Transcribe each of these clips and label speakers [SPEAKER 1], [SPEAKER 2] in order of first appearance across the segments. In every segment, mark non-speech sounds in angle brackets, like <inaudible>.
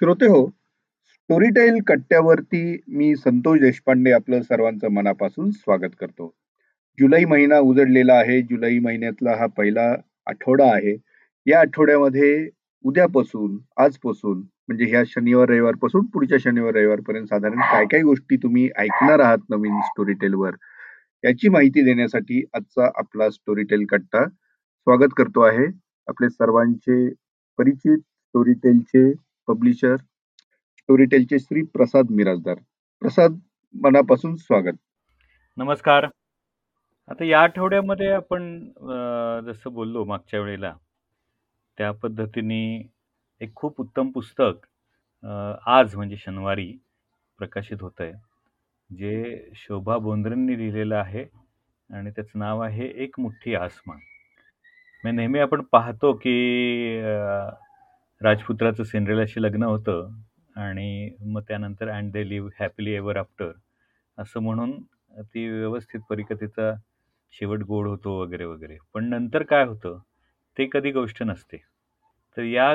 [SPEAKER 1] श्रोते हो, स्टोरीटेल कट्ट्यावरती मी संतोष देशपांडे आपलं सर्वांचं मनापासून स्वागत करतो. जुलै महिना उजडलेला आहे. जुलै महिन्यातला हा पहिला आठवडा आहे. या आठवड्यामध्ये उद्यापासून, आजपासून म्हणजे ह्या शनिवार रविवारपासून पुढच्या शनिवार रविवारपर्यंत साधारण काय काय गोष्टी तुम्ही ऐकणार आहात नवीन स्टोरीटेलवर याची माहिती देण्यासाठी आजचा आपला स्टोरीटेल कट्टा स्वागत करतो आहे. आपले सर्वांचे परिचित स्टोरीटेलचे पब्लिशर स्टोरीटेलचे श्री प्रसाद मिराजदार. प्रसाद मनापासून स्वागत.
[SPEAKER 2] नमस्कार. आता या आठवड्यामध्ये आपण जसं बोललो मागच्या वेळेला, त्या पद्धतीने एक खूप उत्तम पुस्तक आज म्हणजे शनिवारी प्रकाशित होतंय. जे शोभा बोंद्रेंनी लिहिलेलं आहे आणि त्याचं नाव आहे एक मुठ्ठी आसमान म्हणजे नेहमी आपण पाहतो की राजपुत्राचं सिंड्रेलाशी लग्न होतं आणि मग त्यानंतर and they live happily ever after असं म्हणून ती व्यवस्थित परिकथेचा शेवट गोड होतो वगैरे, वगैरे. पण नंतर काय होतं, ते कधी गोष्ट नसते. तर या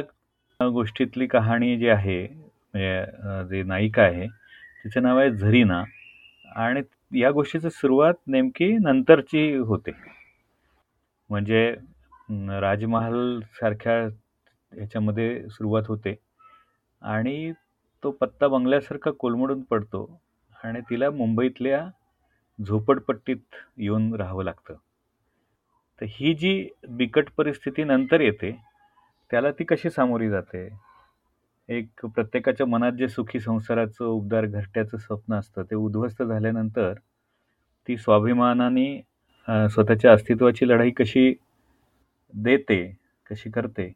[SPEAKER 2] गोष्टीतली कहाणी जी आहे म्हणजे जे नायिका आहे, तिचं नाव आहे झरीना आणि या गोष्टीची सुरुवात नेमकी नंतरची होते. म्हणजे अं, राजमहाल सारख्या ह्याच्यामध्ये सुरुवात होते आणि तो पत्ता बंगल्यासारखा कोलमडून पडतो आणि तिला मुंबईतल्या झोपडपट्टीत येऊन राहावं लागतं. तर ही जी बिकट परिस्थिती नंतर येते, त्याला ती कशी सामोरी जाते? एक प्रत्येकाच्या मनात जे सुखी संसाराचं, उबदार घरट्याचं स्वप्न असतं, ते उद्ध्वस्त झाल्यानंतर ती स्वाभिमानाने स्वतःच्या अस्तित्वाची लढाई कशी देते, कशी करते,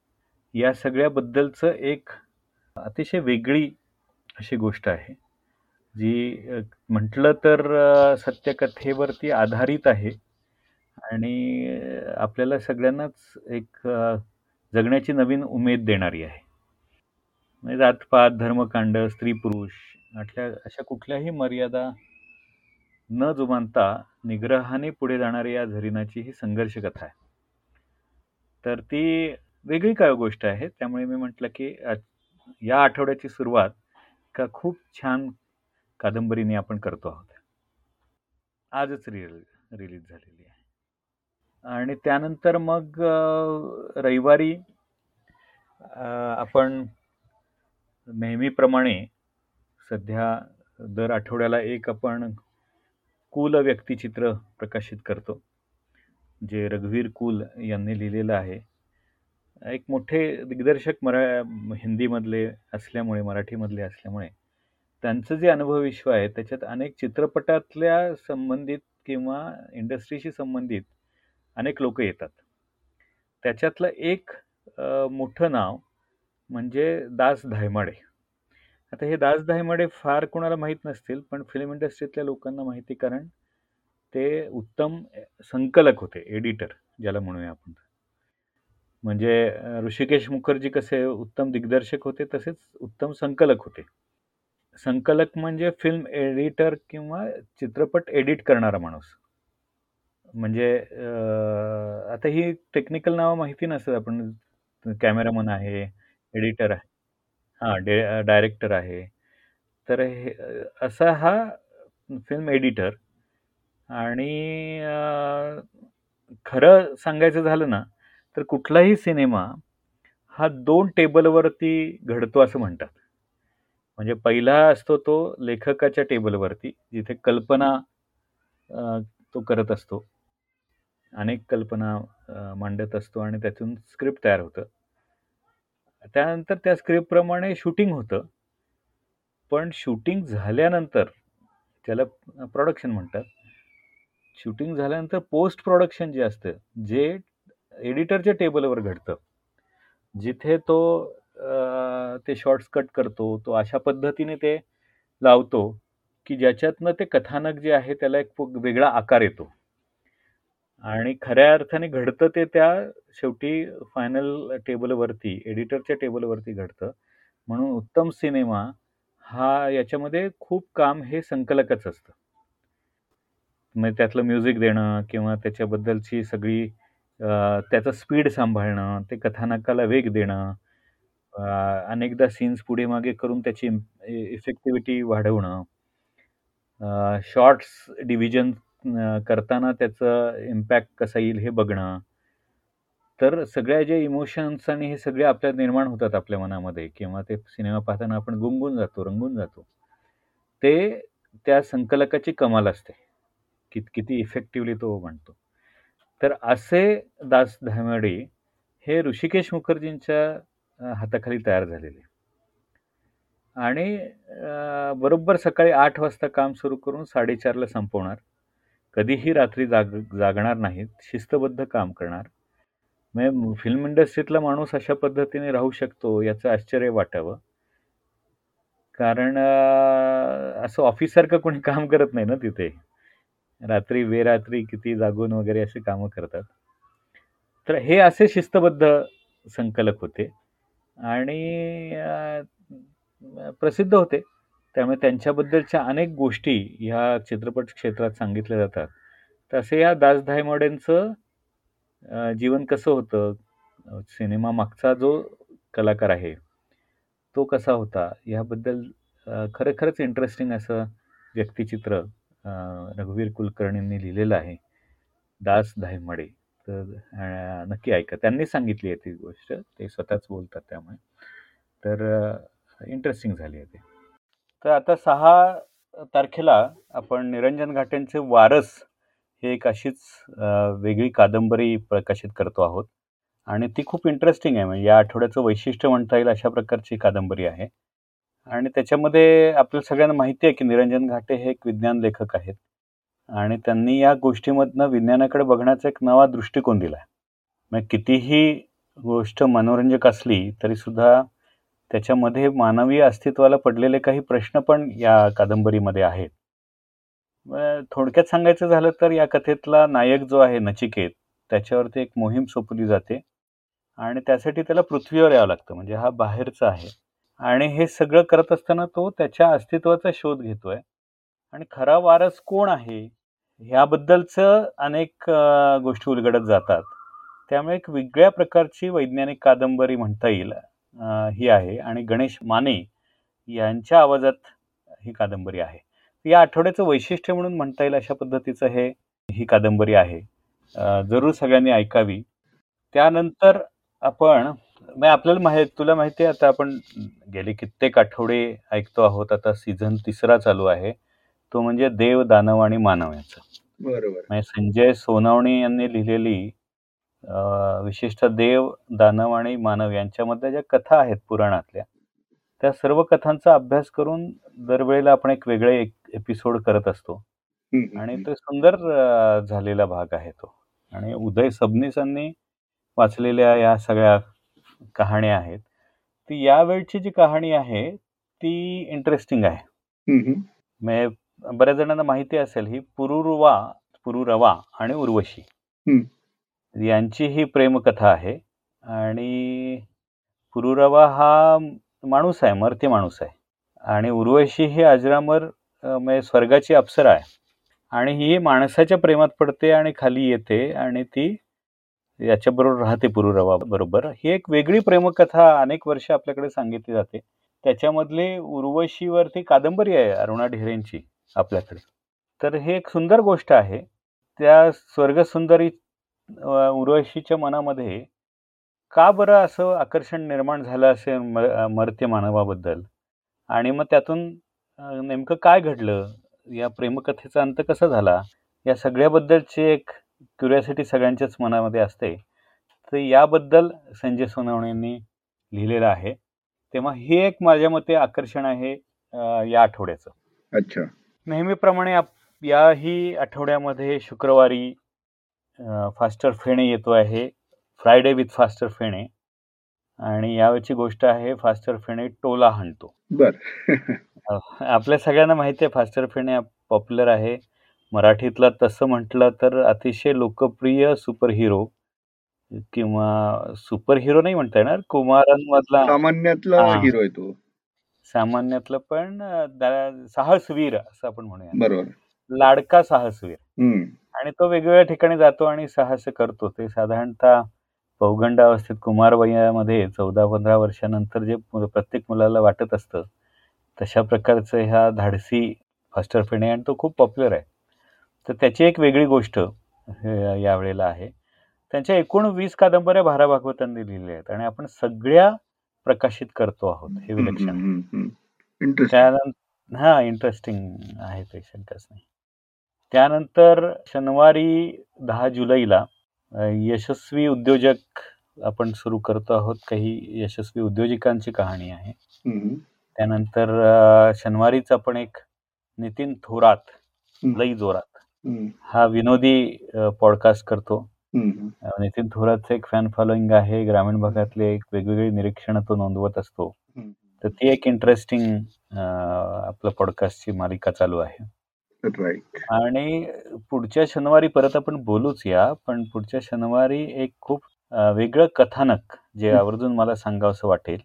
[SPEAKER 2] या सगळ्याबद्दलचं एक अतिशय वेगळी अशी गोष्ट आहे. जी म्हटलं तर सत्यकथेवरती आधारित आहे आणि आपल्याला सगळ्यांनाच एक जगण्याची नवीन उमेद देणारी आहे. म्हणजे जातपात धर्मकांड, स्त्री-पुरुष अशा अशा कुठल्याही मर्यादा न जुमानता निग्रहाने पुढे जाणारी या झरीनाची ही संघर्ष कथा आहे. तर ती वेगळी काय गोष्ट आहे. त्यामुळे मी म्हटलं की अ, या आठवड्याची सुरुवात एका खूप छान कादंबरीने आपण करतो आहोत. आजच रिल रिलीज झालेली आहे. आणि त्यानंतर मग अ, रविवारी अ, आपण नेहमीप्रमाणे सध्या दर आठवड्याला एक आपण कुल व्यक्तिचित्र प्रकाशित करतो. जे रघुवीर कुल यांनी लिहिलेलं आहे. एक मोठे दिग्दर्शक मरा हिंदीमधले असल्यामुळे, मराठीमधले असल्यामुळे त्यांचं जे अनुभवविश्व आहे, त्याच्यात अनेक चित्रपटातल्या संबंधित किंवा इंडस्ट्रीशी संबंधित अनेक लोक येतात. त्याच्यातलं एक मोठं नाव म्हणजे दास धायमाडे. आता हे दास धायमाडे फार कोणाला माहीत नसतील, पण फिल्म इंडस्ट्रीतल्या लोकांना माहिती कारण ते उत्तम संकलक होते, एडिटर ज्याला म्हणूया आपण. म्हणजे ऋषिकेश मुखर्जी कसे उत्तम दिग्दर्शक होते, तसेच उत्तम संकलक होते. संकलक म्हणजे फिल्म एडिटर किंवा चित्रपट एडिट करणारा माणूस. म्हणजे आता ही टेक्निकल नावं माहिती नसतात. आपण कॅमेरामन आहे, एडिटर आहे हां, डे डायरेक्टर आहे. तर हे असा हा फिल्म एडिटर आणि खरं सांगायचं झालं ना, तर कुठलाही सिनेमा हा दोन टेबलवरती घडतो असं म्हणतात. म्हणजे पहिला असतो तो लेखकाच्या टेबलवरती, जिथे कल्पना तो करत असतो. अनेक कल्पना मांडत असतो आणि त्यातून स्क्रिप्ट तयार होतं. त्यानंतर त्या स्क्रिप्टप्रमाणे शूटिंग होतं. पण शूटिंग झाल्यानंतर त्याला प्रॉडक्शन प्रोडक्शन म्हणतात. शूटिंग झाल्यानंतर पोस्ट प्रोडक्शन जे असतं, जे एडिटरच्या टेबलवर घडतं. जिथे तो ते शॉर्ट्स कट करतो, तो अशा पद्धतीने ते लावतो, की ज्याच्यातनं ते कथानक जे आहे त्याला एक वेगळा आकार येतो. आणि खऱ्या अर्थाने घडतं ते त्या शेवटी फायनल टेबलवरती, एडिटरच्या टेबलवरती घडतं. म्हणून उत्तम सिनेमा हा याच्यामध्ये खूप काम हे संकलकच असतं. म्हणजे त्यातलं म्युझिक देणं किंवा त्याच्याबद्दलची सगळी त्याचं स्पीड सांभाळणं, ते कथानकाला वेग देणं, अनेकदा सीन्स पुढे मागे करून त्याची इफेक्टिव्हिटी वाढवणं. शॉर्ट्स डिव्हिजन करताना त्याचं इम्पॅक्ट कसा येईल हे बघणं. तर सगळ्या जे इमोशन्स आणि हे सगळे आपल्यात निर्माण होतात आपल्या मनामध्ये किंवा ते सिनेमा पाहताना आपण गुंगून जातो, रंगून जातो. ते त्या संकलकाची कमाल असते. कित किती इफेक्टिव्हली तो म्हणतो. तर असे दास धायमडे हे ऋषिकेश मुखर्जींच्या हाताखाली तयार झालेले. आणि बरोबर सकाळी आठ वाजता काम सुरू करून साडेचारला संपवणार. कधीही रात्री जाग जागणार नाहीत. शिस्तबद्ध काम करणार. म्हणजे फिल्म इंडस्ट्रीतला माणूस अशा पद्धतीने राहू शकतो याचं आश्चर्य वाटावं. कारण असं ऑफिससारखं कोणी काम करत नाही ना तिथे. रात्री बेरात्री किती जागून वगैरे अशी कामं करतात. तर हे असे शिस्तबद्ध संकलक होते आणि प्रसिद्ध होते. त्यामुळे त्यांच्याबद्दलच्या अनेक गोष्टी ह्या चित्रपट क्षेत्रात सांगितल्या जातात. तसे या दास धायमोडेंचं जीवन कसं होतं, सिनेमा मागचा जो कलाकार आहे, तो कसा होता ह्याबद्दल खरं-खरंच इंटरेस्टिंग असं व्यक्तिचित्र रघुवीर कुलकर्णींनी लिहिलेलं आहे. दास धायमडे. तर नक्की ऐका. त्यांनी सांगितली आहे ती गोष्ट. ते स्वतःच बोलतात त्यामुळे. तर इंटरेस्टिंग झाली आहे ते. तर आता सहा तारखेला आपण निरंजन घाटेंचे वारस हे एक अशीच वेगळी कादंबरी प्रकाशित करतो आहोत. आणि ती खूप इंटरेस्टिंग आहे. म्हणजे या आठवड्याचं वैशिष्ट्य म्हणता येईल अशा प्रकारची कादंबरी आहे. आणि त्याच्यामध्ये आपल्या सगळ्यांना माहिती आहे की निरंजन घाटे हे एक विज्ञान लेखक आहेत. आणि त्यांनी या गोष्टीमधनं विज्ञानाकडे बघण्याचा एक नवा दृष्टिकोन दिला आहे. म्हणजे कितीही गोष्ट मनोरंजक असली तरीसुद्धा त्याच्यामध्ये मानवी अस्तित्वाला पडलेले काही प्रश्न पण या कादंबरीमध्ये आहेत. थोडक्यात सांगायचं झालं तर या कथेतला नायक जो आहे नचिकेत, त्याच्यावरती एक मोहीम सोपली जाते आणि त्यासाठी त्याला पृथ्वीवर यावं लागतं. म्हणजे हा बाहेरचा आहे आणि हे सगळं करत असताना तो त्याच्या अस्तित्वाचा शोध घेतोय आणि खरा वारस कोण आहे? ह्याबद्दलचं अनेक गोष्टी उलगडत जातात. त्यामुळे एक वेगळ्या प्रकारची वैज्ञानिक कादंबरी म्हणता येईल ही आहे आणि गणेश माने यांच्या आवाजात ही कादंबरी आहे. या आठवड्याचं वैशिष्ट्य म्हणून म्हणता येईल अशा पद्धतीचं हे ही कादंबरी आहे. जरूर सगळ्यांनी ऐकावी. त्यानंतर आपण म्हणजे आपल्याला माहीत तुला माहिती आहे आता आपण गेले कित्येक आठवडे ऐकतो आहोत. आता सीझन तिसरा चालू आहे. तो म्हणजे देव, दानव आणि मानव याचा.
[SPEAKER 1] बरोबर.
[SPEAKER 2] म्हणजे संजय सोनावणे यांनी लिहिलेली विशिष्ट देव, दानव आणि मानव यांच्यामधल्या ज्या कथा आहेत पुराणातल्या, त्या सर्व कथांचा अभ्यास करून दरवेळेला आपण एक वेगळे एपिसोड करत असतो. आणि तो सुंदर झालेला भाग आहे तो. आणि उदय सबनीसांनी वाचलेल्या या सगळ्या कहाण्या आहेत. ती यावेळची जी कहाणी आहे ती इंटरेस्टिंग आहे. म्हणजे बऱ्याच जणांना माहिती असेल ही पुरुरवा पुरुरवा आणि उर्वशी. यांची ही प्रेमकथा आहे आणि पुरुरवा हा माणूस आहे मर्त्य माणूस आहे. आणि उर्वशी ही अजरामर म्हणजे स्वर्गाची अप्सरा आहे. आणि ही माणसाच्या प्रेमात पडते आणि खाली येते आणि ती याच्याबरोबर राहते पुरुरवा बरोबर. ही एक वेगळी प्रेमकथा अनेक वर्ष आपल्याकडे सांगितली जाते. त्याच्यामधले उर्वशीवरती कादंबरी आहे अरुणा ढेरेंची आपल्याकडे. तर हे एक सुंदर गोष्ट आहे. त्या स्वर्गसुंदरी उर्वशीच्या मनामध्ये का बरं असं आकर्षण निर्माण झालं असेल मर्त्य मानवाबद्दल? आणि मग त्यातून नेमकं काय घडलं? या प्रेमकथेचा अंत कसा झाला? या सगळ्याबद्दलची एक क्युरियासिटी सगळ्यांच्याच मनामध्ये असते. तर याबद्दल संजय सोनावणेंनी लिहिलेलं आहे. तेव्हा हे एक माझ्या मते आकर्षण आहे या आठवड्याचं.
[SPEAKER 1] अच्छा.
[SPEAKER 2] नेहमीप्रमाणे याही आठवड्यामध्ये शुक्रवारी फास्टर फेणे येतो आहे. Friday with faster Fene. आणि यावेळची गोष्ट आहे फास्टर फेणे टोला हाणतो.
[SPEAKER 1] बर. <laughs>
[SPEAKER 2] आपल्या सगळ्यांना माहिती आहे फास्टर फेणे पॉप्युलर आहे. मराठीतला तसं म्हटलं तर अतिशय लोकप्रिय सुपर हिरो किंवा सुपर हिरो नाही म्हणता येणार कुमारांमधला
[SPEAKER 1] सामान्यातला हिरो आहे तो.
[SPEAKER 2] सामान्यातलं पण साहसवीर असं आपण म्हणूया.
[SPEAKER 1] बरोबर.
[SPEAKER 2] लाडका साहसवीर. आणि तो वेगवेगळ्या ठिकाणी जातो आणि साहस करतो. ते साधारणतः पौगंडावस्थेत कुमारवयामध्ये चौदा पंधरा वर्षानंतर जे प्रत्येक मुलाला वाटत असतं तशा प्रकारचं ह्या धाडसी फास्टर फेणे आणि तो खूप पॉप्युलर आहे. तर त्याची एक वेगळी गोष्ट यावेळेला आहे. त्यांच्या एकूण वीस कादंबऱ्या भारा भागवतांनी लिहिल्या आहेत आणि आपण सगळ्या प्रकाशित करतो आहोत हे विलक्षण. त्यानंतर हा इंटरेस्टिंग आहे ते शंकाच नाही. त्यानंतर शनिवारी दहा जुलैला यशस्वी उद्योजक आपण सुरू करतो आहोत. काही यशस्वी उद्योजकांची कहाणी आहे. त्यानंतर शनिवारीच आपण एक नितीन थोरात लई जोरात. हा विनोदी पॉडकास्ट करतो. नितीन थोरातचं एक फॅन फॉलोईंग आहे. ग्रामीण भागातले एक वेगवेगळी निरीक्षण तो नोंदवत असतो. तर ती एक इंटरेस्टिंग आपलं पॉडकास्टची मालिका चालू आहे. आणि पुढच्या शनिवारी परत आपण बोलूच या पण पुढच्या शनिवारी एक खूप वेगळं कथानक जे आवर्जून मला सांगावं वाटेल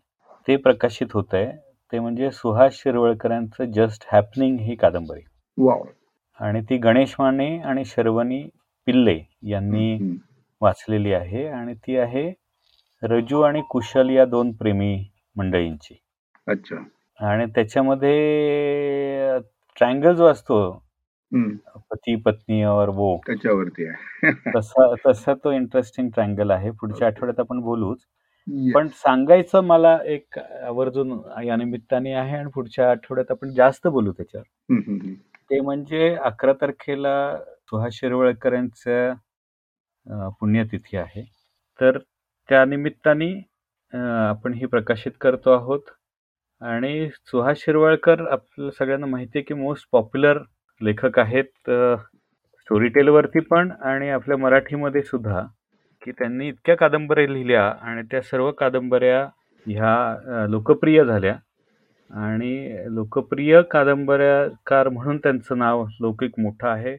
[SPEAKER 2] ते प्रकाशित होत आहे ते म्हणजे सुहास शिरवळकरांचं जस्ट हॅपनिंग ही कादंबरी. आणि ती गणेश माने आणि शर्वणी पिल्ले यांनी वाचलेली आहे आणि ती आहे रजू आणि कुशल या दोन प्रेमी मंडळींची.
[SPEAKER 1] अच्छा.
[SPEAKER 2] आणि त्याच्यामध्ये ट्रायंगल जो असतो पती पत्नी और वो.
[SPEAKER 1] त्याच्यावरती
[SPEAKER 2] तसा तसा तो इंटरेस्टिंग ट्रायंगल आहे. पुढच्या आठवड्यात आपण बोलूच. पण सांगायचं मला एक आवर्जून या निमित्ताने आहे आणि पुढच्या आठवड्यात आपण जास्त बोलू त्याच्यावर. ते म्हणजे अकरा तारखेला सुहास शिरवळकर यांचं पुण्यतिथी आहे. तर त्या निमित्ताने आपण ही प्रकाशित करतो आहोत. आणि सुहास शिरवळकर आपल्या सगळ्यांना माहिती आहे की मोस्ट पॉप्युलर लेखक आहेत स्टोरी टेलवरती पण आणि आपल्या मराठीमध्ये सुद्धा की त्यांनी इतक्या कादंबऱ्या लिहिल्या आणि त्या सर्व कादंबऱ्या ह्या लोकप्रिय झाल्या. आणि लोकप्रिय कादंबऱ्याकार म्हणून त्यांचं नाव लौकिक मोठं आहे.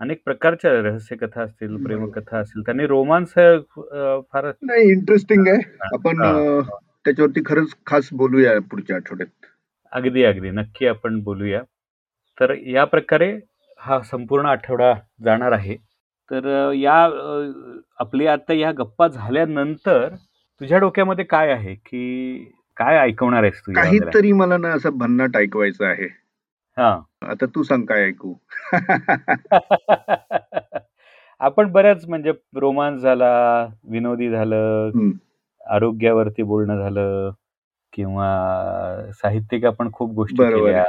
[SPEAKER 2] अनेक प्रकारच्या रहस्यकथा असतील प्रेमकथा असतील. त्यांनी रोमांस फार
[SPEAKER 1] नाही इंटरेस्टिंग आहे. आपण त्याच्यावरती खरंच खास बोलूया पुढच्या आठवड्यात.
[SPEAKER 2] अगदी अगदी. नक्की आपण बोलूया. तर या प्रकारे हा संपूर्ण आठवडा जाणार आहे. तर या आपली आता या गप्पा झाल्यानंतर तुझ्या डोक्यामध्ये काय आहे? की काय ऐकवणार आहेस तू
[SPEAKER 1] काहीतरी मला ना असं भन्नाट ऐकवायचं आहे.
[SPEAKER 2] हा.
[SPEAKER 1] आता तू सांग काय ऐकू? <laughs>
[SPEAKER 2] आपण बऱ्याच म्हणजे रोमांस झाला विनोदी झालं आरोग्यावरती बोलणं झालं किंवा साहित्यिक आपण खूप गोष्टी केल्या.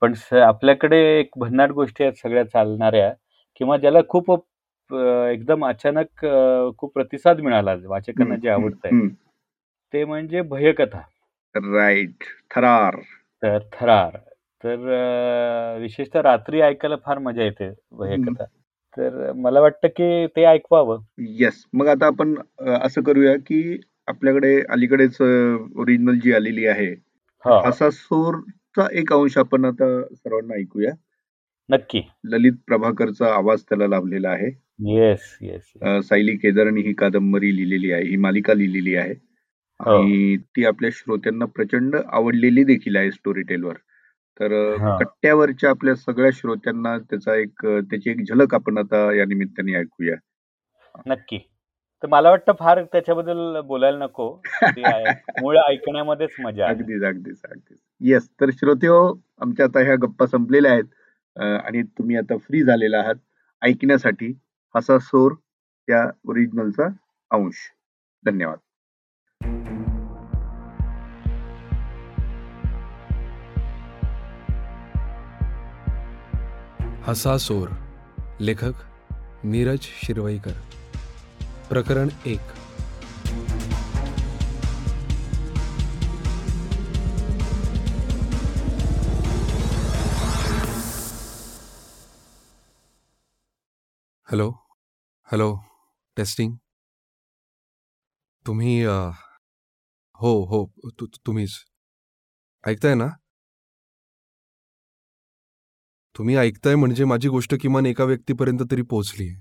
[SPEAKER 2] पण आपल्याकडे एक भन्नाट गोष्टी आहेत सगळ्या चालणाऱ्या किंवा ज्याला खूप एकदम अचानक खूप प्रतिसाद मिळाला वाचकांना जे आवडत आहे ते म्हणजे भयकथा.
[SPEAKER 1] राईट थरार
[SPEAKER 2] तर थरार तर विशेषतः रात्री ऐकायला फार मजा येते भयकथा. तर मला वाटतं की ते ऐकवावं.
[SPEAKER 1] येस मग आता आपण असं करूया की आपल्याकडे अलीकडेच ओरिजिनल जी आलेली आहे हसासूरचा एक अंश आपण आता सर्वांना ऐकूया.
[SPEAKER 2] नक्की.
[SPEAKER 1] ललित प्रभाकरचा आवाज त्याला लाभलेला आहे.
[SPEAKER 2] येस येस
[SPEAKER 1] सायली केदारनी ही कादंबरी लिहिलेली आहे ही मालिका लिहिलेली आहे. आणि ती आपल्या श्रोत्यांना प्रचंड आवडलेली देखील आहे स्टोरी टेलवर तर कट्ट्यावरच्या आपल्या सगळ्या श्रोत्यांना त्याचा एक त्याची एक झलक आपण आता या निमित्ताने ऐकूया.
[SPEAKER 2] नक्की. तर मला वाटतं फार त्याच्याबद्दल बोलायला नको. <laughs> मूळ ऐकण्यामध्येच मजा
[SPEAKER 1] अगदीच अगदीच अगदीच. येस तर श्रोते हो आमच्या आता ह्या गप्पा संपलेल्या आहेत. आणि तुम्ही आता फ्री झालेला आहात ऐकण्यासाठी. हसा सोर या ओरिजिनलचा अंश. धन्यवाद.
[SPEAKER 3] हसासोर लेखक नीरज शिरवईकर प्रकरण एक। Hello hello, testing. तुम्ही हो हो, तु- तु- तुम्हीच। ऐकताय ना? तुम्ही ऐकताय म्हणजे माझी गोष्ट किमान एका व्यक्तीपर्यंत तरी पोहोचली आहे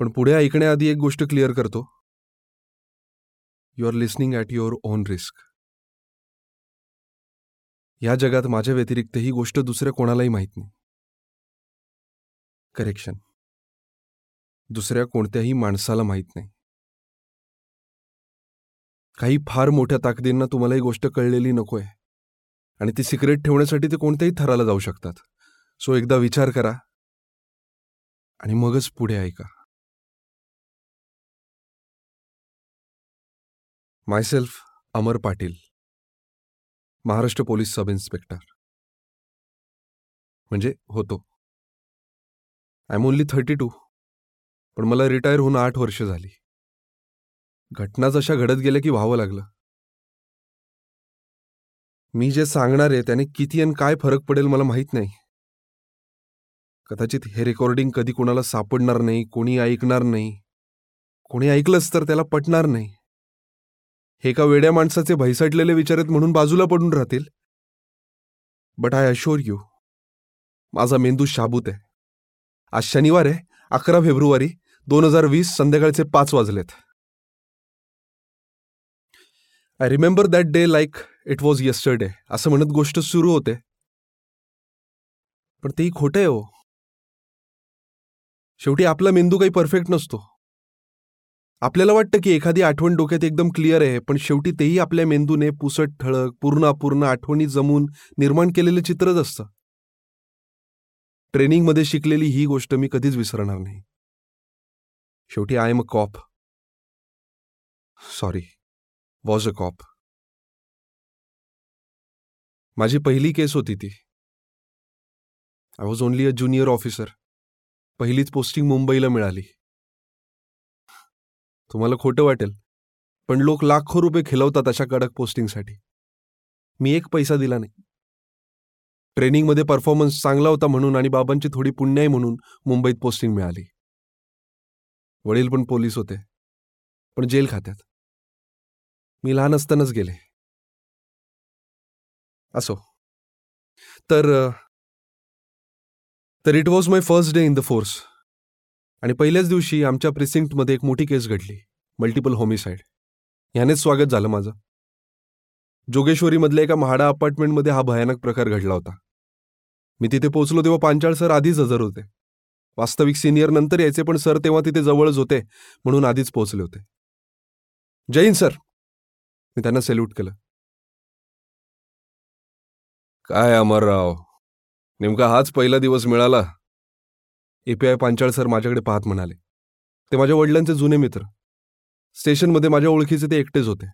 [SPEAKER 3] पण पुढे ऐकण्याआधी एक गोष्ट क्लिअर करतो. You are listening at your own risk या जगात माझ्या व्यतिरिक्त ही गोष्ट दुसऱ्या कोणालाही माहीत नाही. करेक्शन दुसऱ्या कोणत्याही माणसाला माहीत नाही. काही फार मोठ्या ताकदींना तुम्हाला ही गोष्ट कळलेली नकोय. आणि ती सिक्रेट ठेवण्यासाठी ते कोणत्याही थराला जाऊ शकतात. सो एकदा विचार करा. आणि मगच पुढे ऐका. Myself Amar Patil Maharashtra police sub inspector. म्हणजे होतो. I am only thirty two पण मला रिटायर होऊन आठ वर्ष झाली. घटना जशा घडत गेल्या की व्हावं लागलं. मी जे सांगणार आहे त्याने किती आणि काय फरक पडेल मला माहीत नाही. कदाचित हे रेकॉर्डिंग कधी कोणाला सापडणार नाही कोणी ऐकणार नाही. कोणी ऐकलंच तर त्याला पटणार नाही. हे का वेड्या माणसाचे भैसटलेले विचार आहेत म्हणून बाजूला पडून राहतील. बट आय अशोर यू माझा मेंदू शाबूत आहे. आज शनिवार आहे अकरा फेब्रुवारी दोन हजार वीस संध्याकाळचे पाच वाजलेत. I remember that day like it was yesterday असं म्हणत गोष्ट सुरू होते. पण तेही खोटं आहे हो. शेवटी आपला मेंदू काही परफेक्ट नसतो. आपल्याला वाटतं की एखादी आठवण डोक्यात एकदम क्लिअर आहे पण शेवटी तेही आपल्या मेंदूने पुसट ठळक पूर्ण अपूर्ण आठवणी जमून निर्माण केलेलं चित्रच असतं. ट्रेनिंगमध्ये शिकलेली ही गोष्ट मी कधीच विसरणार नाही. शेवटी I am a cop sorry was a cop माझी पहिली केस होती ती. I was only a junior officer पहिलीच पोस्टिंग मुंबईला मिळाली. तुम्हाला खोटं वाटेल पण लोक लाखो रुपये खिलवतात अशा कडक पोस्टिंगसाठी मी एक पैसा दिला नाही. ट्रेनिंगमध्ये परफॉर्मन्स चांगला होता म्हणून आणि बाबांची थोडी पुण्याई म्हणून मुंबईत पोस्टिंग मिळाली. वडील पण पोलीस होते पण जेल खात्यात. मी लहान असतानाच गेले. असो. तर तर it was my first day in the force आणि पहिल्याच दिवशी आमच्या प्रिसिंक्टमध्ये एक मोठी केस घडली. मल्टिपल होमिसाईड ह्यानेच स्वागत झालं माझं. जोगेश्वरीमधल्या एका म्हाडा अपार्टमेंटमध्ये हा भयानक प्रकार घडला होता. मी तिथे पोहोचलो तेव्हा पांचाळ सर आधीच हजर होते. वास्तविक सिनियर नंतर यायचे पण सर तेव्हा तिथे जवळच होते म्हणून आधीच पोहोचले होते. जैन सर! मी त्यांना सेल्यूट केलं. काय अमरराव? नेमका हाच पहिला दिवस मिळाला. एपीआय पांचाळ सर माझ्याकडे पाहत म्हणाले. ते माझ्या वडिलांचे जुने मित्र. स्टेशनमध्ये माझ्या ओळखीचे ते एकटेच होते.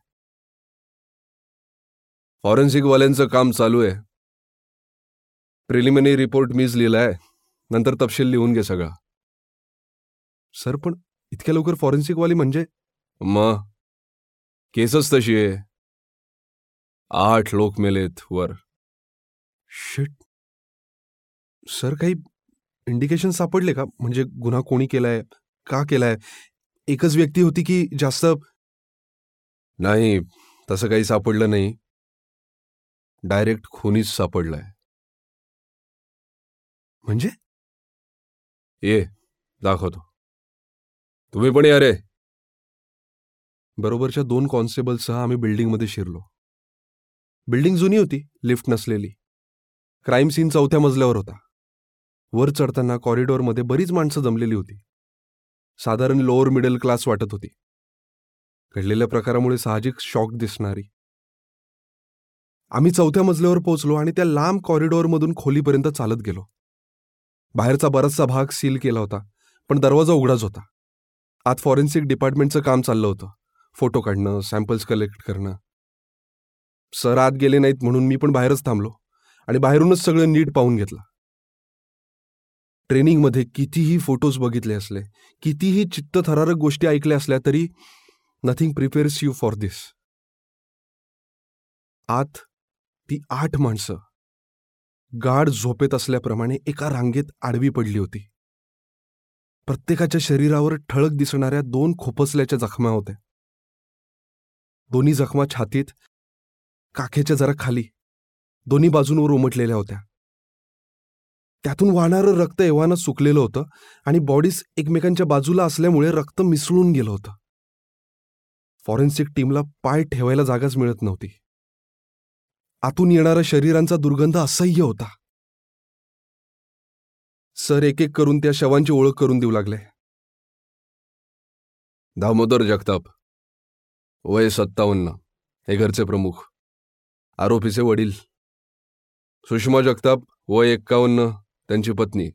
[SPEAKER 3] फॉरेन्सिकवाल्यांचं काम चालू आहे. प्रिलिमिनरी रिपोर्ट मीच लिहिलाय. नंतर तपशील लिहून घे सगळा. सर पण इतक्या लवकर फॉरेन्सिकवाली म्हणजे? मग केसच तशी आहे. आठ लोक मेलेत वर. शिट सर काही इंडिकेशन सापडले का? म्हणजे गुन्हा कोणी केलाय? का केलाय? एकच व्यक्ती होती की जास्त? नाही तसं काही सापडलं नाही. डायरेक्ट खुनीच सापडलाय. म्हणजे? ये दाखवतो. तुम्ही पण या रे. बरोबरच्या दोन कॉन्स्टेबलसह आम्ही बिल्डिंगमध्ये शिरलो. बिल्डिंग जुनी होती लिफ्ट नसलेली. क्राईम सीन चौथ्या मजल्यावर होता. वर चढताना कॉरिडॉरमध्ये बरीच माणसं जमलेली होती. साधारण लोअर मिडल क्लास वाटत होती. घडलेल्या प्रकारामुळे साहजिक शॉक दिसणारी. आम्ही चौथ्या मजल्यावर पोहोचलो आणि त्या लांब कॉरिडॉरमधून खोलीपर्यंत चालत गेलो. बाहेरचा बराचसा भाग सील केला होता पण दरवाजा उघडाच होता. आत फॉरेन्सिक डिपार्टमेंटचं काम चाललं होतं. फोटो काढणं सॅम्पल्स कलेक्ट करणं. सर आत गेले नाहीत म्हणून मी पण बाहेरच थांबलो. आणि बाहेरूनच सगळं नीट पाहून घेतलं. ट्रेनिंगमध्ये कितीही फोटोज बघितले असले कितीही चित्तथरारक गोष्टी ऐकल्या असल्या तरी nothing prepares you for this आत ती आठ माणसं गाढ झोपेत असल्याप्रमाणे एका रांगेत आडवी पडली होती. प्रत्येकाच्या शरीरावर ठळक दिसणाऱ्या दोन खोपसल्याच्या जखमा होत्या. दोन्ही जखमा छातीत काखेच्या जरा खाली. दोन्ही बाजूंवर उमटलेल्या होत्या. त्यातून वाहणारं रक्त एव्हानं सुकलेलं होतं आणि बॉडीज एकमेकांच्या बाजूला असल्यामुळे रक्त मिसळून गेलं होतं. फॉरेन्सिक टीमला पाय ठेवायला जागाच मिळत नव्हती. आतून येणारा शरीरांचा दुर्गंध असह्य होता. सर एक एक करून त्या शवांची ओळख करून देऊ लागले. दामोदर जगताप. वय सत्तावन्न. हे घरचे प्रमुख. आरोपीचे वडील. सुषमा जगताप वय एक्कावन्न त्यांची पत्नी.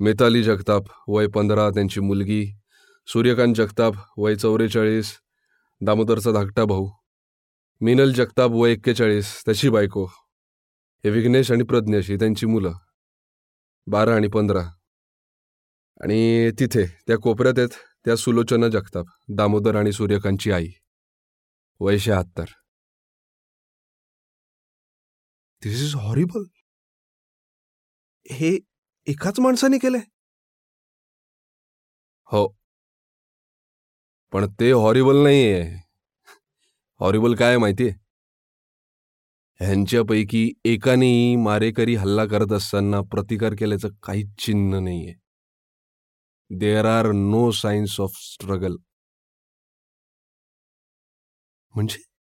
[SPEAKER 3] मिताली जगताप वय पंधरा त्यांची मुलगी. सूर्यकांत जगताप वय चौवेचाळीस दामोदरचा धाकटा भाऊ. मिनल जगताप वय एक्केचाळीस त्याची बायको. हे विघ्नेश आणि प्रज्ञेश ही त्यांची मुलं. बारा आणि पंधरा. आणि तिथे त्या कोपऱ्यात आहेत त्या सुलोचना जगताप दामोदर आणि सूर्यकांतची आई. वय शहात्तर. दिस इज हॉरिबल हे एकाच माणसाने केलंय. हो. पण ते हॉरिबल नाहीये. हॉरिबल काय माहितीये? ह्यांच्यापैकी एकानेही मारेकरी हल्ला करत असताना प्रतिकार केल्याचं काहीच चिन्ह नाहीये. There are no signs of struggle म्हणजे?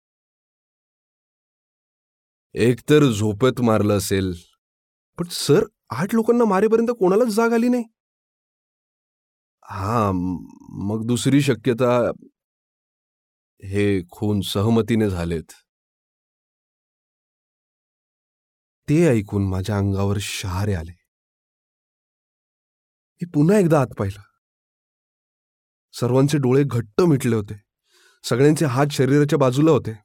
[SPEAKER 3] एकतर झोपेत मारलं असेल. पण सर आठ लोकांना मारेपर्यंत कोणालाच जाग आली नाही. हा मग दुसरी शक्यता हे खून सहमतीने झालेत. ते ऐकून माझ्या अंगावर शहारे आले. मी पुन्हा एकदा आत पाहिलं. सर्वांचे डोळे घट्ट मिटले होते. सगळ्यांचे हात शरीराच्या बाजूला होते.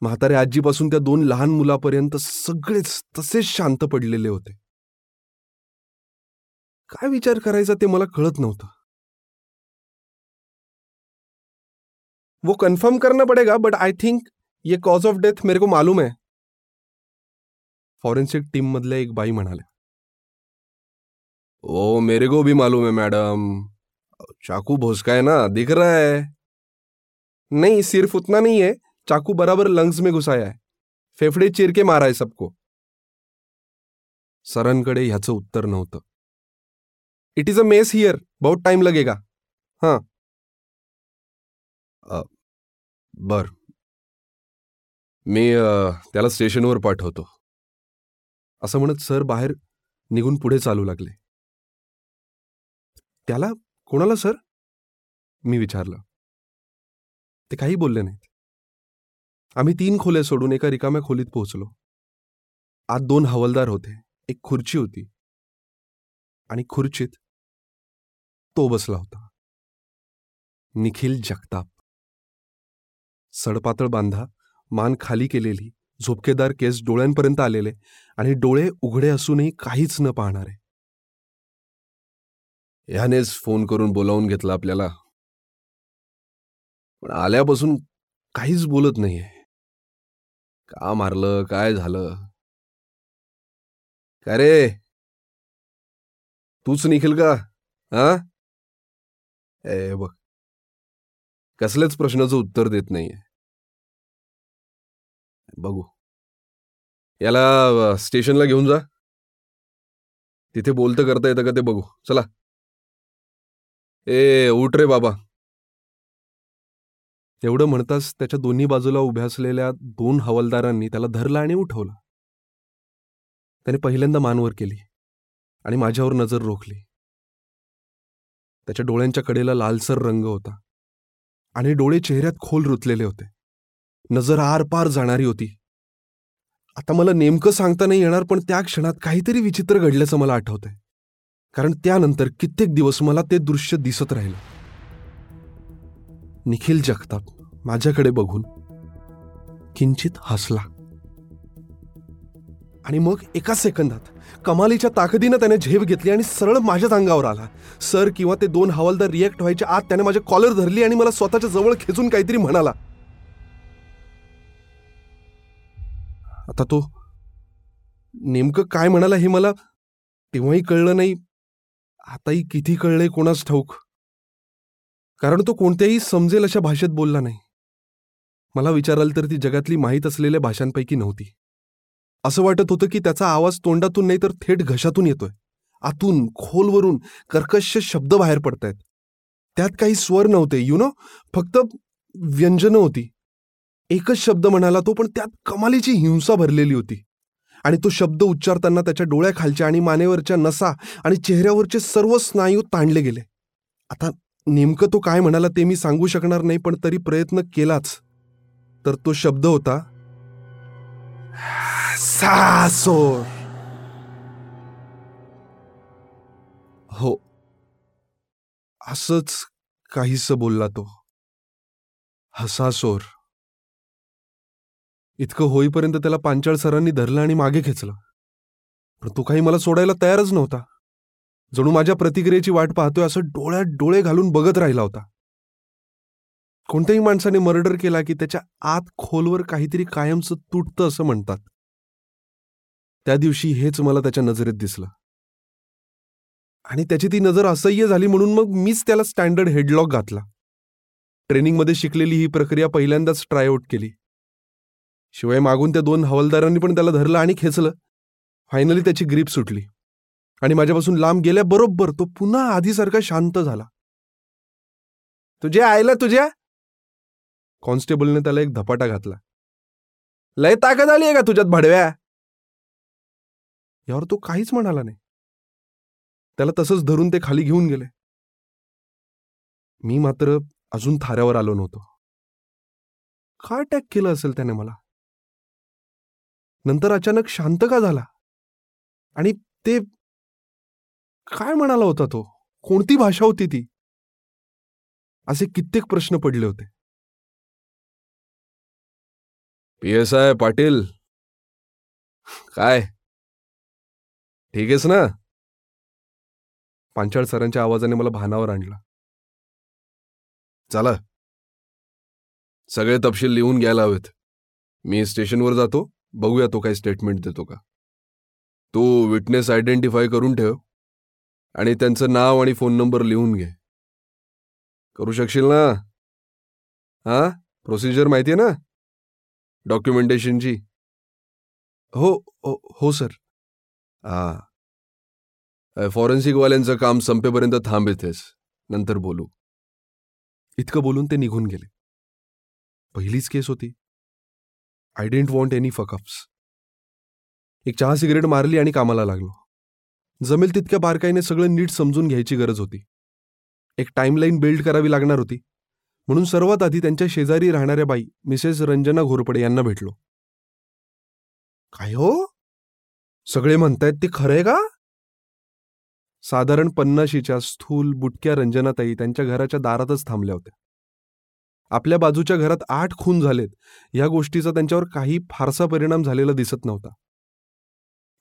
[SPEAKER 3] म्हाताऱ्या आजीपासून त्या दोन लहान मुलापर्यंत सगळेच तसेच शांत पडलेले होते. काय विचार करायचा ते मला कळत नव्हतं. वो कंफर्म करना पड़ेगा बट आई थिंक ये कॉज ऑफ़ डेथ मेरे को मालूम है. फॉरेन्सिक टीम मधल्या एक बाई म्हणाल्या, ओ, मेरे को भी मालूम है मैडम चाकू भोसका है ना, दिख रहा है. नहीं, सिर्फ़ उतना नहीं है. चाकू बराबर लंग्स में घुसाया है। फेफडे चिर के मारा है सबको। सरांकडे ह्याचं उत्तर नव्हतं। It is a mess here बहुत टाइम लगेगा। हां। अ, बर। मी त्याला स्टेशनवर पाठवतो। असं म्हणत सर बाहेर निघून पुढे चालू लागले. त्याला कोणाला सर? मी विचारलं. ते काही बोलले नाहीत. आम्ही तीन खोल्या सोडून एका रिकाम्या खोलीत पोहोचलो. आत दोन हवलदार होते. एक खुर्ची होती. आणि खुर्चीत तो बसला होता. निखिल जगताप. सडपातळ बांधा मान खाली केलेली झोपकेदार केस डोळ्यांपर्यंत आलेले आणि डोळे उघडे असूनही काहीच न पाहणारे. ह्यानेच फोन करून बोलावून घेतला आपल्याला. पण आल्यापासून काहीच बोलत नाहीये. का मारलं? काय झालं? का रे? तूच निखिल का? हा ए बघ. कसल्याच प्रश्नाचं उत्तर देत नाहीये. बघू. याला स्टेशनला घेऊन जा. तिथे बोलतं करता येतं का ते बघू. चला. ए उठ रे बाबा. एवढं म्हणताच त्याच्या दोन्ही बाजूला उभ्या असलेल्या दोन हवालदारांनी त्याला धरलं आणि उठवलं. त्याने पहिल्यांदा मानवर केली आणि माझ्यावर नजर रोखली. त्याच्या डोळ्यांच्या कडेला लालसर रंग होता आणि डोळे चेहऱ्यात खोल रुतलेले होते. नजर आरपार जाणारी होती. आता मला नेमकं सांगता नाही येणार पण त्या क्षणात काहीतरी विचित्र घडल्याचं मला आठवतंय. कारण त्यानंतर कित्येक दिवस मला ते दृश्य दिसत राहिलं. निखिल जगताप माझ्याकडे बघून किंचित हसला. आणि मग एका सेकंदात कमालीच्या ताकदीनं त्याने झेप घेतली आणि सरळ माझ्याच अंगावर आला. सर किंवा ते दोन हवालदार रिॲक्ट व्हायच्या आत त्याने माझ्या कॉलर धरली आणि मला स्वतःच्या जवळ खेचून काहीतरी म्हणाला. आता तो नेमकं काय म्हणाला हे मला तेव्हाही कळलं नाही. आताही किती कळलंय कोणाच ठाऊक? कारण तो कोणत्याही समजेल अशा भाषेत बोलला नाही. मला विचाराल तर ती जगातली माहीत असलेल्या भाषांपैकी नव्हती. असं वाटत होतं की त्याचा आवाज तोंडातून नाही तर थेट घशातून येतोय. आतून खोलवरून कर्कश शब्द बाहेर पडतायत. त्यात काही स्वर नव्हते यु नो फक्त व्यंजनं होती. एकच शब्द म्हणाला तो पण त्यात कमालीची हिंसा भरलेली होती. आणि तो शब्द उच्चारताना त्याच्या डोळ्याखालच्या आणि मानेवरच्या नसा आणि चेहऱ्यावरचे सर्व स्नायू ताणले गेले. आता नेमकं तो काय म्हणाला ते मी सांगू शकणार नाही पण तरी प्रयत्न केलाच. तर तो शब्द होता सासोर. हो. असंच काहीस बोलला तो. हसासोर. इतकं होईपर्यंत त्याला पांचाळ सरांनी धरलं आणि मागे खेचलं. पण तो काही मला सोडायला तयारच नव्हता. जणू माझ्या प्रतिक्रियेची वाट पाहतोय असं डोळ्यात डोळे घालून बघत राहिला होता. कोणत्याही माणसाने मर्डर केला की त्याच्या आत खोलवर काहीतरी कायमचं तुटतं असं म्हणतात. त्या दिवशी हेच मला त्याच्या नजरेत दिसलं. आणि त्याची ती नजर असह्य झाली म्हणून मग मीच त्याला स्टँडर्ड हेडलॉक घातला. ट्रेनिंगमध्ये शिकलेली ही प्रक्रिया पहिल्यांदाच ट्रायआउट केली. शिवाय मागून त्या दोन हवालदारांनी पण त्याला धरलं आणि खेचलं. फायनली त्याची ग्रीप सुटली. आणि माझ्यापासून लांब गेल्याबरोबर तो पुन्हा आधीसारखा शांत झाला. तुझे आयला तुझ्या? कॉन्स्टेबलने त्याला एक धपाटा घातला. लय ताकद आली आहे का तुझ्यात भडव्या? यावर तो काहीच म्हणाला नाही. त्याला तसंच धरून ते खाली घेऊन गेले. मी मात्र अजून थाऱ्यावर आलो नव्हतो. का अटॅक केलं असेल त्याने मला? नंतर अचानक शांत का झाला? आणि ते काय म्हणाला होता तो? कोणती भाषा होती ती? असे कित्येक प्रश्न पडले होते. P S I Patil. काय? ठीक आहेस ना? पांचाळ सरांच्या आवाजाने मला भानावर आणलं. चला. सगळे तपशील लिहून घ्यायला हवेत. मी स्टेशनवर जातो. बघूया तो काही स्टेटमेंट देतो का. तू विटनेस आयडेंटिफाय करून ठेव. आणि त्यांचं नाव आणि फोन नंबर लिहून घे. करू शकशील ना? हा? प्रोसिजर माहिती आहे ना? डॉक्युमेंटेशनची. हो हो हो सर. हा. फॉरेन्सिकवाल्यांचं काम संपेपर्यंत थांब येतेस नंतर बोलू. इतकं बोलून ते निघून गेले. पहिलीच केस होती. I don't want any fuckups. एक चहा सिगरेट मारली आणि कामाला लागलो. जमेल तितक्या बारकाईने सगळं नीट समजून घ्यायची गरज होती. एक टाईमलाईन बिल्ड करावी लागणार होती. म्हणून सर्वात आधी त्यांच्या शेजारी राहणाऱ्या बाई मिसेस रंजना घोरपडे यांना भेटलो. काय हो? सगळे म्हणतायत ते खरंय का? साधारण पन्नाशीच्या स्थूल बुटक्या रंजनाताई त्यांच्या घराच्या दारातच थांबल्या होत्या. आपल्या बाजूच्या घरात आठ खून झालेत. या गोष्टीचा त्यांच्यावर काही फारसा परिणाम झालेला दिसत नव्हता.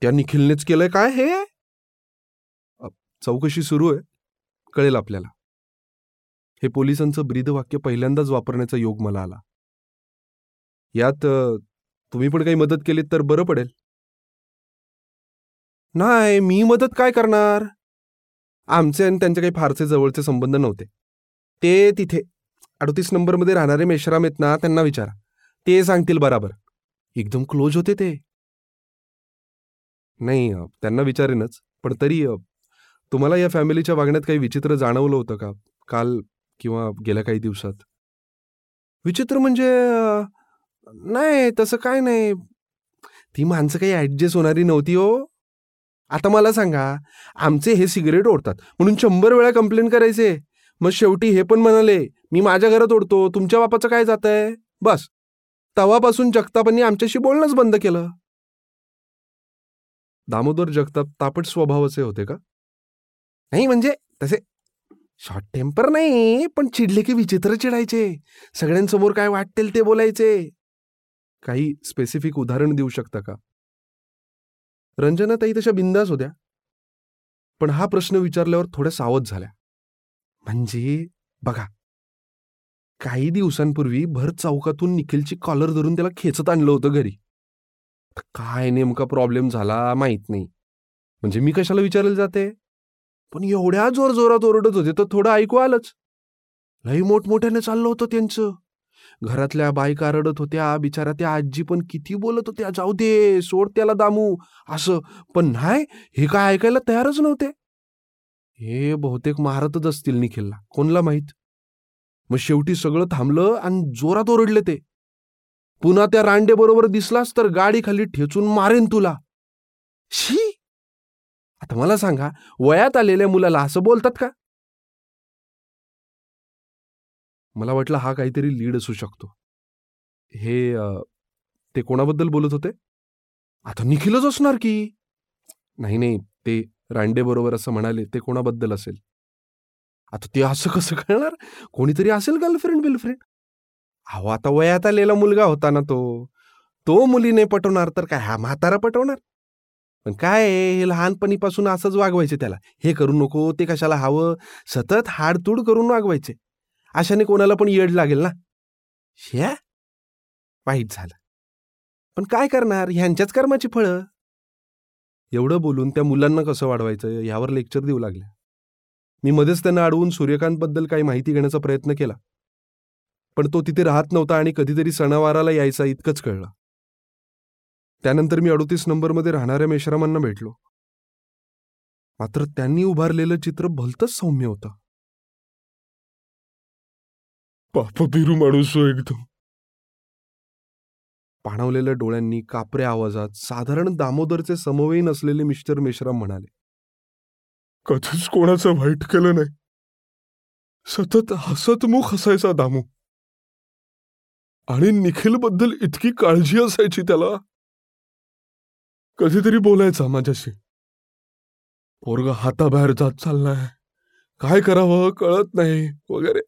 [SPEAKER 3] त्या निखिलनेच केलंय काय हे? चौकशी सुरू आहे. कळेल आपल्याला. हे पोलिसांचं ब्रीदवाक्य पहिल्यांदाच वापरण्याचा योग मला आला. यात तुम्ही पण काही मदत केलीत तर बरं पडेल. नाही मी मदत काय करणार? आमचे आणि त्यांचे काही फारसे जवळचे संबंध नव्हते. ते तिथे. अडतीस नंबरमध्ये राहणारे मेश्राम आहेत ना त्यांना विचारा. ते सांगतील बराबर. एकदम क्लोज होते ते. नाही त्यांना विचारेनच. पण तरी तुम्हाला या फॅमिलीच्या वागण्यात काही विचित्र जाणवलं होतं का? काल किंवा गेल्या काही दिवसात? विचित्र म्हणजे नाही तसं काय नाही. ती माणसं काही ॲडजस्ट होणारी नव्हती हो. आता मला सांगा आमचे हे सिगरेट ओढतात. म्हणून शंभर वेळा कंप्लेंट करायचे. मग शेवटी हे पण म्हणाले मी माझ्या घरात ओढतो. तुमच्या बापाचं काय जात आहे बस. तवापासून जगतापांनी आमच्याशी बोलणंच बंद केलं. दामोदर जगताप तापट स्वभावाचे होते का? नाही म्हणजे तसे शॉर्ट टेम्पर नाही पण चिडले की विचित्र चिडायचे. सगळ्यांसमोर काय वाटतील ते बोलायचे. काही स्पेसिफिक उदाहरण देऊ शकता का? रंजनाताई तशा बिंदास होत्या. पण हा प्रश्न विचारल्यावर थोड्या सावध झाल्या. म्हणजे बघा. काही दिवसांपूर्वी भर चौकातून निखिलची कॉलर धरून त्याला खेचत आणलं होतं घरी. काय नेमका प्रॉब्लेम झाला माहीत नाही. म्हणजे मी कशाला विचारलं जाते? पण एवढ्या जोर जोरात ओरडत होते तर थोडं ऐकू आलंच. लई मोठमोठ्याने चाललं होतं त्यांचं. घरातल्या बायका रडत होत्या बिचारा त्या आजी पण किती बोलत होत्या जाऊ दे सोड त्याला दामू असं. पण नाही हे काय ऐकायला तयारच नव्हते. हे बहुतेक मारतच असतील निखिलला कोणला माहीत? मग शेवटी सगळं थांबलं आणि जोरात ओरडले ते. पुन्हा त्या रांडे बरोबर दिसलास तर गाडी खाली ठेचून मारेन तुला. शी! आता मला सांगा वयात आलेल्या मुलाला असं बोलतात का? मला वाटलं हा काहीतरी लीड असू शकतो. हे ते कोणाबद्दल बोलत होते? आता निखिलच असणार की? नाही नाही ते रांडे बरोबर असं म्हणाले ते कोणाबद्दल असेल? आता ते असं कसं कळणार कोणीतरी असेल गर्लफ्रेंड बिलफ्रेंड? अहो आता वयात आलेला मुलगा होता ना तो. तो मुलीने पटवणार तर काय हा म्हातारा पटवणार? पण काय हे लहानपणीपासून असंच वागवायचे त्याला. हे करू नको ते कशाला हवं? सतत हाडतूड करून वागवायचे. अशाने कोणाला पण येड लागेल ना? श्या! वाईट झालं. पण काय करणार? ह्यांच्याच कर्माची फळं. एवढं बोलून त्या मुलांना कसं वाढवायचं? यावर लेक्चर देऊ लागल्या. मी मध्येच त्यांना अडवून सूर्यकांतबद्दल काही माहिती घेण्याचा प्रयत्न केला. पण तो तिथे राहत नव्हता आणि कधीतरी सणावाराला यायचा इतकंच कळलं. त्यानंतर मी अडोतीस नंबरमध्ये राहणाऱ्या मेश्रामांना भेटलो. मात्र त्यांनी उभारलेलं चित्र भलतंच सौम्य होतं. पापबिरू माणूस हो एकदम. पाणवलेल्या डोळ्यांनी कापऱ्या आवाजात साधारण दामोदरचे समवयीन असलेले मिस्टर मेश्राम म्हणाले कधीच कोणाचं वाईट केलं नाही. सतत हसतमुख हसायचा दामू. आणि निखिलबद्दल इतकी काळजी असायची त्याला. कधीतरी बोलायचा माझ्याशी. पोरगा हाताबाहेर जात चाललाय. काय करावं कळत नाही वगैरे.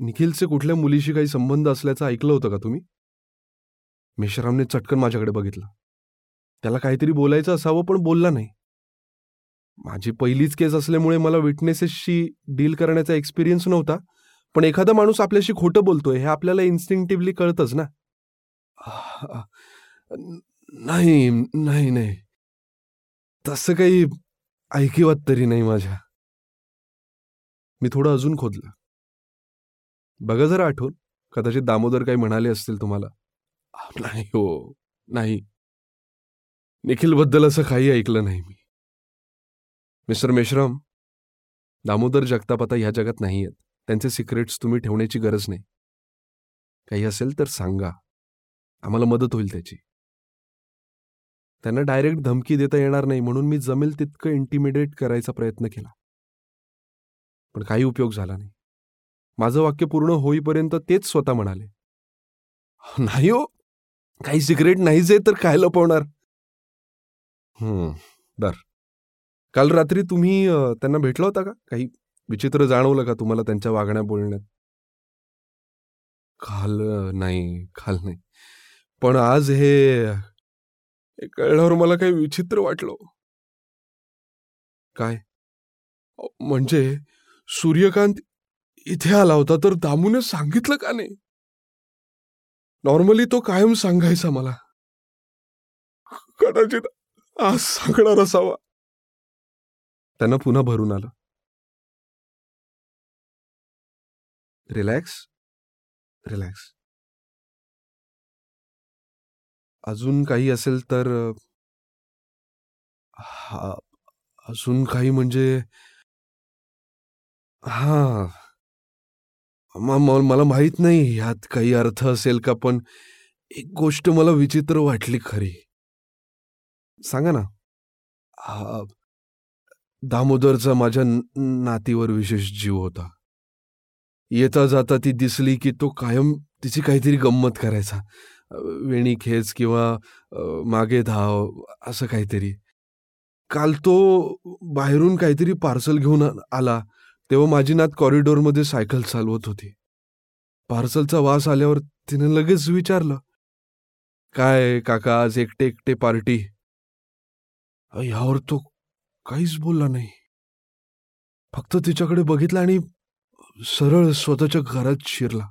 [SPEAKER 3] निखिलचे कुठल्या मुलीशी काही संबंध असल्याचं ऐकलं होतं का तुम्ही? मेश्रामने चटकन माझ्याकडे बघितलं. त्याला काहीतरी बोलायचं असावं पण बोलला नाही. माझी पहिलीच केस असल्यामुळे मला विटनेसेसशी डील करण्याचा एक्सपिरियन्स नव्हता. पण एखादा माणूस आपल्याशी खोटं बोलतोय हे आपल्याला इन्स्टिंक्टिव्हली कळतच ना. नाही नाही नाही. तसं काही ऐकिवात तरी नाही माझ्या. मी थोडं अजून खोदलं. बघा जरा आठवून कदाचित दामोदर काही म्हणाले असतील तुम्हाला. नाही हो नाही. निखिलबद्दल असं काही ऐकलं नाही मी. मिस्टर मेश्राम दामोदर जगताप आता ह्या जगात नाही आहेत. त्यांचे सिक्रेट्स तुम्ही ठेवण्याची गरज नाही. काही असेल तर सांगा. आम्हाला मदत होईल त्याची. त्यांना डायरेक्ट धमकी देता येणार नाही म्हणून मी जमेल तितकं इंटिमिडेट करायचा प्रयत्न केला. पण काही उपयोग झाला नाही. माझं वाक्य पूर्ण होईपर्यंत तेच स्वतः म्हणाले. नाही हो काही सिगरेट नाही जे तर काय लपवणार? हम्म बर काल रात्री तुम्ही त्यांना भेटला होता का? काही विचित्र जाणवलं का तुम्हाला त्यांच्या वागण्या बोलण्यात? काल नाही काल नाही. पण आज हे हे कळल्यावर मला काही विचित्र वाटलं हो. काय? म्हणजे सूर्यकांत इथे आला होता तर दामूने सांगितलं का नाही? नॉर्मली तो कायम सांगायचा मला. कदाचित आज सांगणार असावा. त्यांना पुन्हा भरून आलं. रिलॅक्स? रिलॅक्स. अजून काही असेल तर हा अजून काही म्हणजे हा. मला माहीत नाही ह्यात काही अर्थ असेल का पण एक गोष्ट मला विचित्र वाटली खरी. सांगा ना. हा दामोदरचा माझ्या नातीवर विशेष जीव होता. येता जाता ती दिसली की तो कायम तिची काहीतरी गंमत करायचा. वेणी खेच किंवा मागे धाव असं काहीतरी. काल तो बाहेरून काहीतरी पार्सल घेऊन आला तेव्हा माझी नात कॉरिडॉरमध्ये सायकल चालवत होती. पार्सलचा वास आल्यावर तिने लगेच विचारलं काय काका आज एकटे एकटे पार्टी? यावर तो काहीच बोलला नाही. फक्त तिच्याकडे बघितलं आणि सरळ स्वतःच्या घरात शिरला.